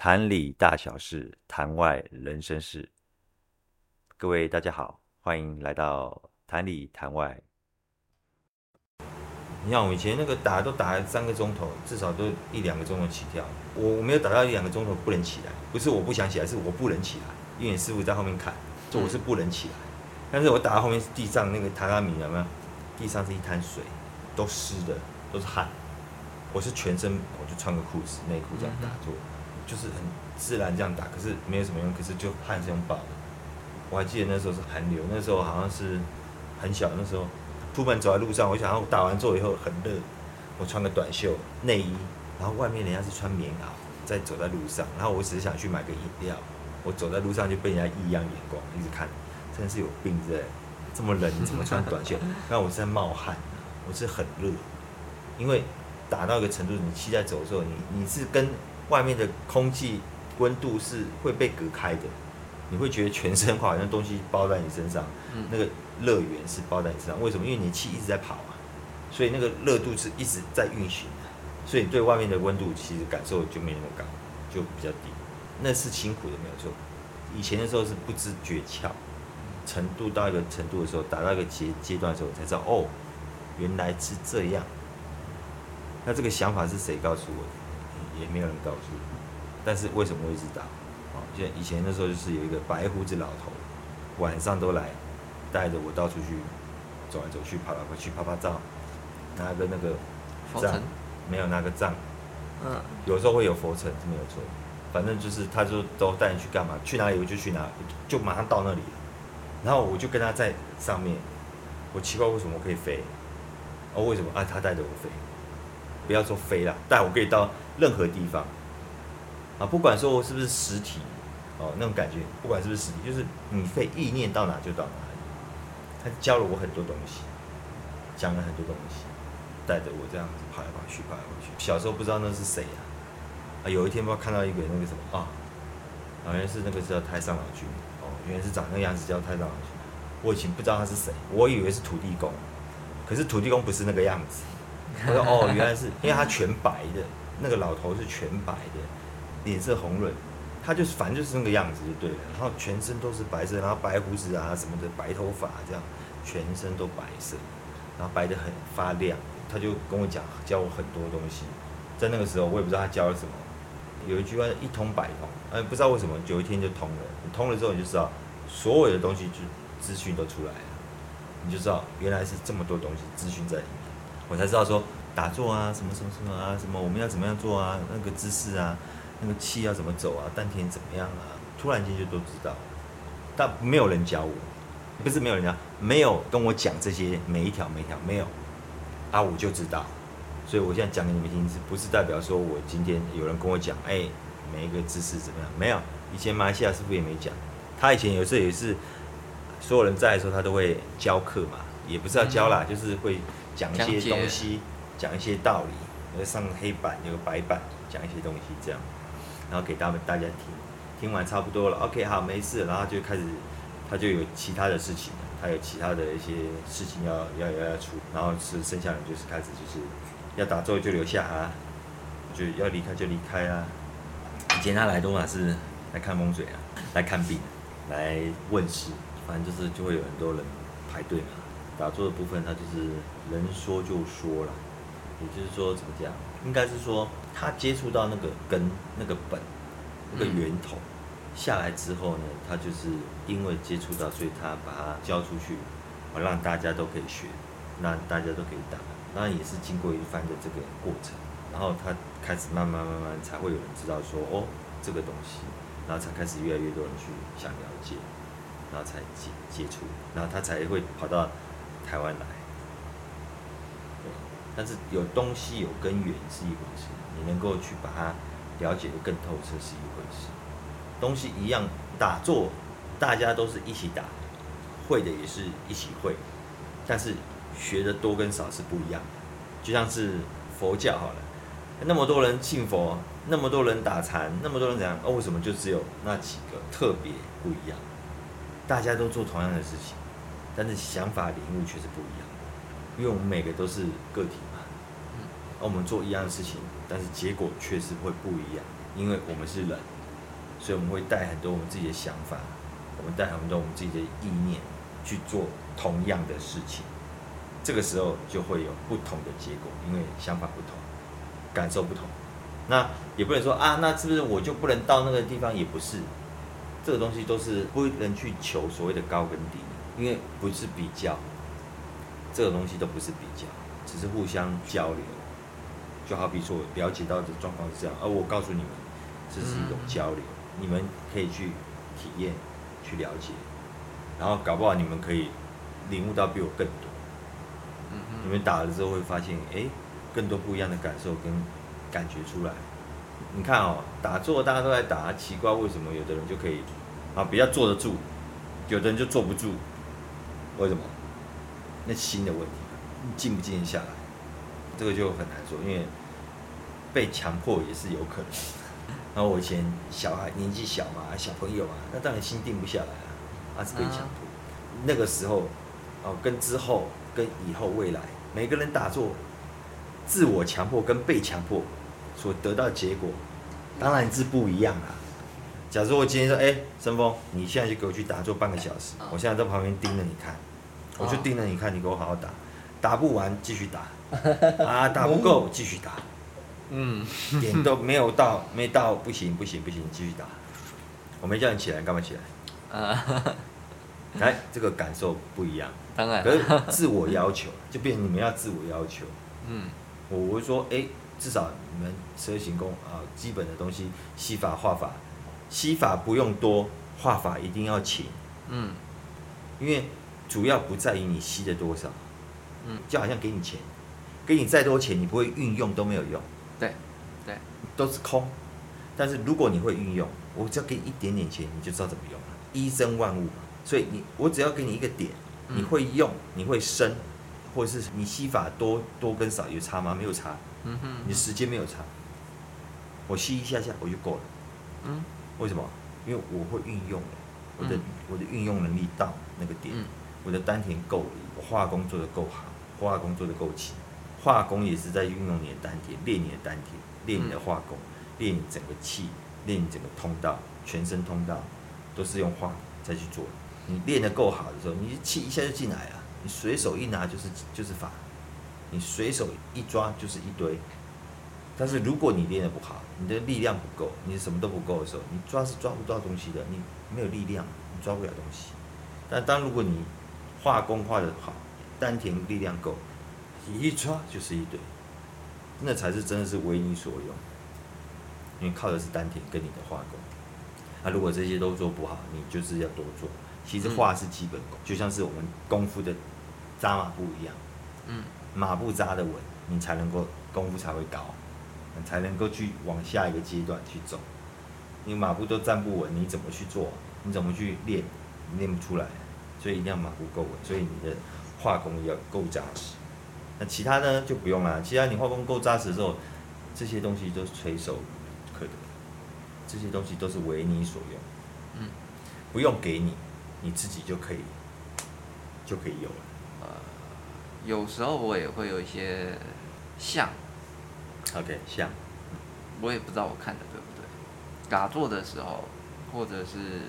坛里大小事，坛外人生事。各位大家好，欢迎来到坛里坛外。你看我以前那个打都打了三个钟头，至少都一两个钟头起跳。我我没有打到一两个钟头不能起来，不是我不想起来，是我不能起来，因为你师傅在后面看，就我是不能起来。但是我打到后面地上那个榻榻米有没有？地上是一滩水，都湿的，都是汗。我是全身，我就穿个裤子、内裤这样打坐，就是很自然这样打，可是没有什么用，可是就汗是用爆的。我还记得那时候是寒流，那时候好像是很小，那时候出门走在路上，我想要打完坐以后很热，我穿个短袖内衣，然后外面人家是穿棉袄在走在路上，然后我只是想去买个饮料，我走在路上就被人家异样眼光一直看，真的是有病之类，这么冷你怎么穿短袖？那我是在冒汗，我是很热，因为。打到一个程度，你气在走的时候，你你是跟外面的空气温度是会被隔开的，你会觉得全身好像东西包在你身上，那个热源是包在你身上。为什么？因为你气一直在跑啊，所以那个热度是一直在运行的，所以对外面的温度其实感受就没那么高，就比较低。那是辛苦的，没有错。以前的时候是不知诀窍，程度到一个程度的时候，达到一个阶阶段的时候才知道，哦，原来是这样。那这个想法是谁告诉我的？也没有人告诉我。但是为什么会知道？哦，就以前那时候就是有一个白胡子老头，晚上都来带着我到处去走来走去，跑来跑去拍拍照，拿个那个杖，没有拿个杖。嗯。有时候会有佛尘，是没有错。反正就是他就都带你去干嘛？去哪里我就去哪里，就马上到那里了。然后我就跟他在上面，我奇怪为什么我可以飞？哦，为什么？啊，他带着我飞。不要说飞了，带我可以到任何地方，啊，不管说我是不是实体，哦，那种感觉，不管是不是实体，就是你可以意念到哪就到哪里。他教了我很多东西，讲了很多东西，带着我这样子跑来跑去，跑来跑去。小时候不知道那是谁啊，啊，有一天不知道看到一个那个什么啊，好像是那个叫太上老君，哦，原来是长那个样子叫太上老君。我以前不知道他是谁，我以为是土地公，可是土地公不是那个样子。我说哦，原来是因为他全白的，那个老头是全白的，脸色红润，他就是反正就是那个样子就对了。然后全身都是白色，然后白胡子啊什么的，白头发这样，全身都白色，然后白得很发亮。他就跟我讲，教我很多东西。在那个时候，我也不知道他教了什么。有一句话一通百通，哎，不知道为什么有一天就通了。通了之后，你就知道所有的东西就资讯都出来了，你就知道原来是这么多东西资讯在里面。我才知道说打坐啊，什么什么什么啊，什么我们要怎么样做啊，那个姿势啊，那个气要怎么走啊，丹田怎么样啊，突然间就都知道，但没有人教我，不是没有人教，没有跟我讲这些每一条每一条没有，啊我就知道，所以我现在讲给你们听，是不是代表说我今天有人跟我讲，哎，每一个姿势怎么样？没有，以前马来西亚师傅也没讲，他以前有时候也是所有人在的时候，他都会教课嘛，也不是要教啦，嗯、就是会。讲一些东西，讲一些道理，然后上黑板有个白板，讲一些东西这样，然后给他们大家听，听完差不多了，OK 好，没事，然后就开始，他就有其他的事情，他有其他的一些事情要要要要出，然后是剩下人就是开始就是要打坐就留下啊，就要离开就离开啊。以前他来都嘛是来看风水啊，来看病，来问事，反正就是就会有很多人排队嘛。打坐的部分，他就是人说就说了，也就是说怎么讲，应该是说他接触到那个根、那个本、那个源头下来之后呢，他就是因为接触到，所以他把它教出去，让大家都可以学，让大家都可以打，那也是经过一番的这个过程，然后他开始慢慢慢慢才会有人知道说哦这个东西，然后才开始越来越多人去想了解，然后才接接触，然后他才会跑到。台湾来，对，但是有东西有根源是一回事，你能够去把它了解的更透彻是一回事。东西一样，打坐大家都是一起打，会的也是一起会，但是学的多跟少是不一样的。就像是佛教好了，那么多人信佛，那么多人打禅，那么多人怎样？哦，为什么就只有那几个特别不一样？大家都做同样的事情。但是想法领悟却是不一样，因为我们每个都是个体嘛，而我们做一样的事情，但是结果确实会不一样，因为我们是人，所以我们会带很多我们自己的想法，我们带很多我们自己的意念去做同样的事情。这个时候就会有不同的结果，因为想法不同，感受不同。那也不能说啊，那是不是我就不能到那个地方？也不是，这个东西都是不能去求所谓的高跟低，因为不是比较，这个东西都不是比较，只是互相交流。就好比说，我了解到的状况是这样，而我告诉你们，这是一种交流，你们可以去体验、去了解，然后搞不好你们可以领悟到比我更多。你们打了之后会发现，哎，更多不一样的感受跟感觉出来。你看哦，打坐大家都在打，奇怪为什么有的人就可以啊比较坐得住，有的人就坐不住，为什么？那心的问题，你静不静得下来？这个就很难说，因为被强迫也是有可能。然后我以前小孩年纪小嘛，小朋友啊，那当然心定不下来啊，还是被强迫。那个时候，哦，跟之后跟以后未来，每个人打坐，自我强迫跟被强迫所得到的结果，当然是不一样啊。假如我今天说，哎，申峰，你现在就给我去打坐半个小时，我现在在旁边盯着你看，我就盯着你看，你给我好好打，打不完继续打。啊，打不够继续打，嗯，点都没有到，没到，不行不行不行，继续打。我没叫你起来，干嘛起来？啊，来，这个感受不一样。当然，可是自我要求就变成你们要自我要求。嗯，我会说，哎，至少你们十二行功啊，基本的东西，吸法画法，吸法不用多，画法一定要勤。嗯，因为主要不在于你吸的多少，嗯，就好像给你钱。给你再多钱，你不会运用都没有用。对，对，都是空。但是如果你会运用，我只要给你一点点钱，你就知道怎么用了。一生万物，所以你我只要给你一个点，你会用，你会生，或者是你吸法多多跟少有差吗？没有差。嗯哼。你时间没有差。我吸一下下我就够了。嗯。为什么？因为我会运用，我的我的运用能力到那个点，我的丹田够力，我化功做得够好，化功做得够勤。化功也是在运用你的丹田，练你的丹田，练你的化功，练你整个气，练你整个通道，全身通道都是用化再去做。你练得够好的时候，你的气一下就进来了，你随手一拿就是就是法，你随手一抓就是一堆。但是如果你练得不好，你的力量不够，你什么都不够的时候，你抓是抓不到东西的，你没有力量，你抓不了东西。但当如果你化功画的好，丹田力量够。一抓就是一堆，那才是真的是为你所用，因为靠的是丹田跟你的画功。那、啊、如果这些都做不好，你就是要多做。其实画是基本功，就像是我们功夫的扎马步一样，嗯，马步扎的稳，你才能够功夫才会高，你才能够去往下一个阶段去走。你马步都站不稳，你怎么去做？你怎么去练？你练不出来，所以一定要马虎够稳，所以你的化工要够扎实。那其他呢就不用了，其他你化工够扎实的时候，这些东西都是垂手可得，这些东西都是为你所用，嗯，不用给你，你自己就可以，就可以有了。呃，有时候我也会有一些像，OK，像，我也不知道我看的对不对。打坐的时候，或者是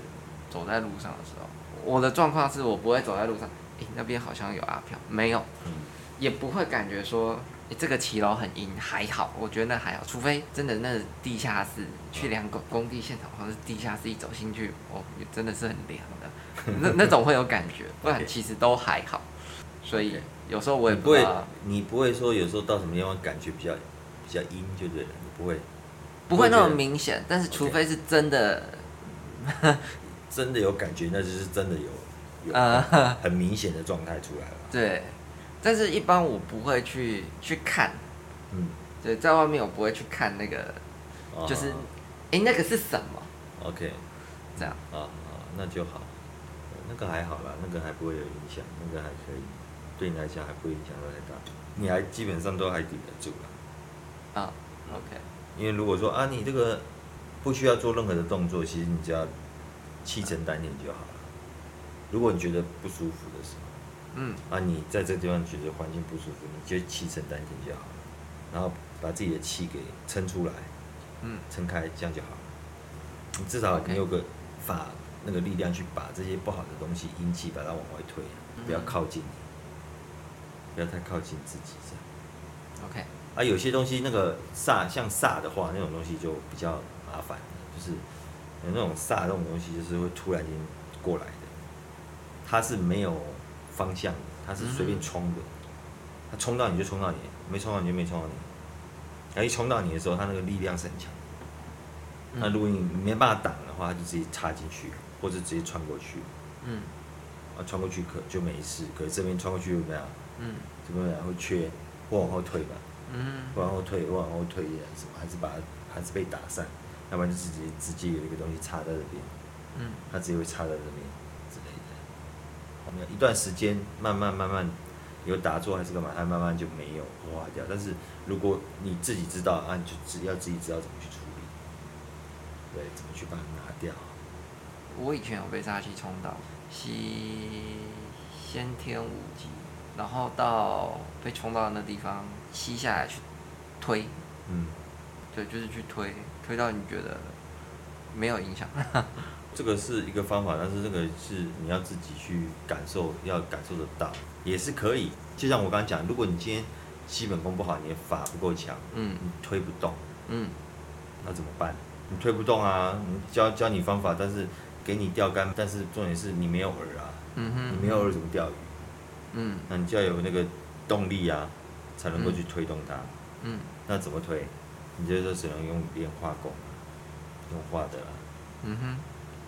走在路上的时候，我的状况是我不会走在路上，诶，那边好像有阿飘，没有。嗯也不会感觉说，欸、这个骑楼很阴，还好，我觉得那还好，除非真的那地下室去量工工地现场，或者是地下室一走进去，哦，真的是很凉的，那那种会有感觉，不然其实都还好。所以有时候我也不会，你不会说有时候到什么地方感觉比较比较阴就对了，你不会，不会那么明显，但是除非是真的. 真的有感觉，那就是真的有有很，很明显的状态出来了。对。但是，一般我不会去去看，嗯，对，在外面我不会去看那个，哦、就是，哎、欸，那个是什么？OK，这样，啊啊，那就好，那个还好啦，那个还不会有影响，那个还可以，对你来讲还不会影响太大，你还基本上都还顶得住了。啊，OK，因为如果说啊，你这个不需要做任何的动作，其实你只要气沉丹田就好了。如果你觉得不舒服的时候。嗯，啊，你在这个地方觉得环境不舒服，你就气沉丹田就好了，然后把自己的气给撑出来，嗯，撑开这样就好。你至少你有个法那个力量去把这些不好的东西阴气把它往外推，不要靠近你，不要太靠近自己这样。OK。啊，有些东西那个煞像煞的话，那种东西就比较麻烦，就是有那种煞这种东西，就是会突然间过来的，它是没有方向的，它是随便冲的，它冲到你就冲到你，没冲到你就没冲到你。它一冲到你的时候，它那个力量是很强。那如果你没办法挡的话，它就直接插进去，或者直接穿过去。嗯。啊，穿过去可就没事，可是这边穿过去会怎么样？嗯。怎么样会缺，或往后退吧。嗯，往后退，往后退什么还是把它还是被打散，要不然就自己直接有一个东西插在这边，嗯，它直接会插在这边之类的。后面一段时间慢慢慢慢有打坐还是干嘛，它慢慢就没有化掉。但是如果你自己知道啊，你就只要自己知道怎么去处理，对，怎么去把它拿掉。我以前有被煞气冲到，吸先天五级，然后到被冲到的那地方。吸下来去推，嗯，对，就是去推，推到你觉得没有影响。这个是一个方法，但是这个是你要自己去感受，要感受得到，也是可以。就像我刚刚讲，如果你今天基本功不好，你的法不够强，嗯，你推不动，嗯，那怎么办？你推不动啊，你教教你方法，但是给你钓竿，但是重点是你没有饵啊，嗯哼，你没有饵怎么钓鱼？嗯，那你就要有那个动力啊。才能够去推动它。嗯，那怎么推？你觉得只能用练化功，用画的。嗯哼，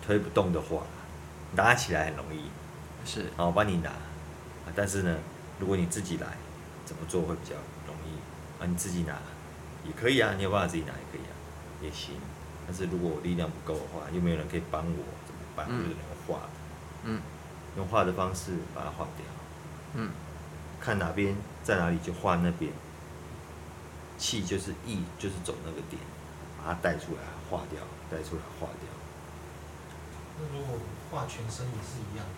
推不动的话，拿起来很容易。是。好，我帮你拿。但是呢，如果你自己来，怎么做会比较容易？啊，你自己拿也可以啊，你有办法自己拿也可以啊，也行。但是如果我力量不够的话，又没有人可以帮我，怎么办？我就用画的。嗯。用画的方式把它画掉。嗯。看哪边在哪里就画那边，气就是意，就是走那个点，把它带出来化掉，带出来化掉。那如果画全身也是一样的？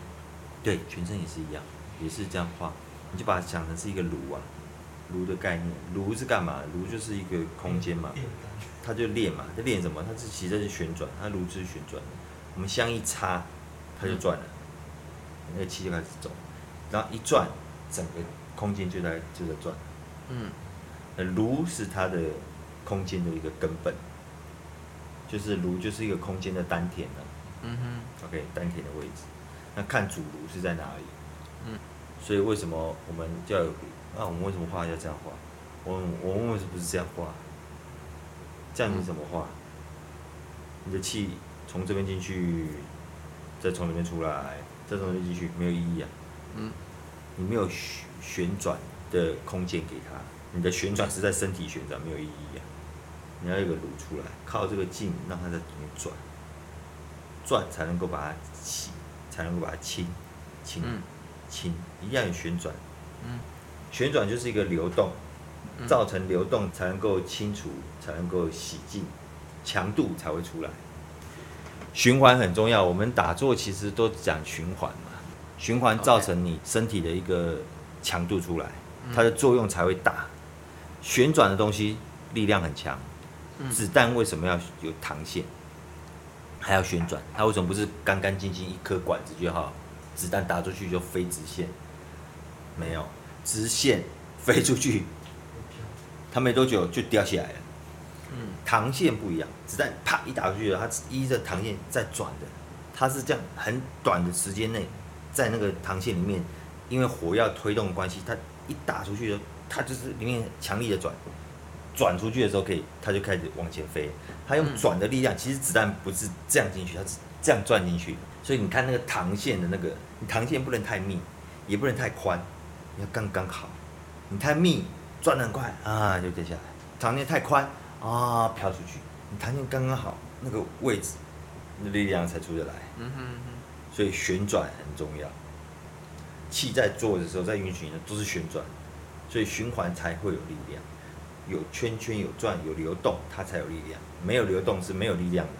对，全身也是一样，也是这样画。你就把它想成是一个炉啊，炉的概念。炉是干嘛？炉就是一个空间嘛，它就练嘛，它练什么？它是其实是旋转，它炉子是旋转的。我们香一插，它就转了，那个气就开始走，然后一转。整个空间就在就在转，嗯，炉是它的空间的一个根本，就是炉就是一个空间的丹田了，嗯哼，OK，丹田的位置，那看主炉是在哪里，嗯，所以为什么我们要有那、啊、我们为什么画要这样画？我我们为什么不是这样画？这样你怎么画？你的气从这边进去，再从那边出来，再从那边进去，没有意义啊，嗯。你没有旋旋转的空间给他，你的旋转是在身体旋转，没有意义啊！你要有一个炉出来，靠这个劲让它在里面转，转才能够把它起，才能够把它清，清，清，一定要有旋转。嗯，旋转就是一个流动，造成流动才能够清除，才能够洗净，强度才会出来。循环很重要，我们打坐其实都讲循环嘛。循环造成你身体的一个强度出来，它的作用才会大。旋转的东西力量很强，子弹为什么要有膛线，还要旋转？它为什么不是干干净净一颗管子就好？子弹打出去就飞直线，没有直线飞出去，它没多久就掉下来了。膛线不一样，子弹啪一打出去了，它依着膛线在转的，它是这样很短的时间内。在那个膛线里面，因为火药推动的关系，它一打出去的时候，它就是里面强力的转，转出去的时候可以，它就开始往前飞。它用转的力量，其实子弹不是这样进去，它是这样转进去。所以你看那个膛线的那个，你膛线不能太密，也不能太宽，你要刚刚好。你太密，转得很快啊，就掉下来；膛线太宽啊，飘出去。你膛线刚刚好，那个位置，那力量才出得来。嗯哼。所以旋转很重要，气在做的时候，在运行的都是旋转，所以循环才会有力量，有圈圈有转有流动，它才有力量，没有流动是没有力量的。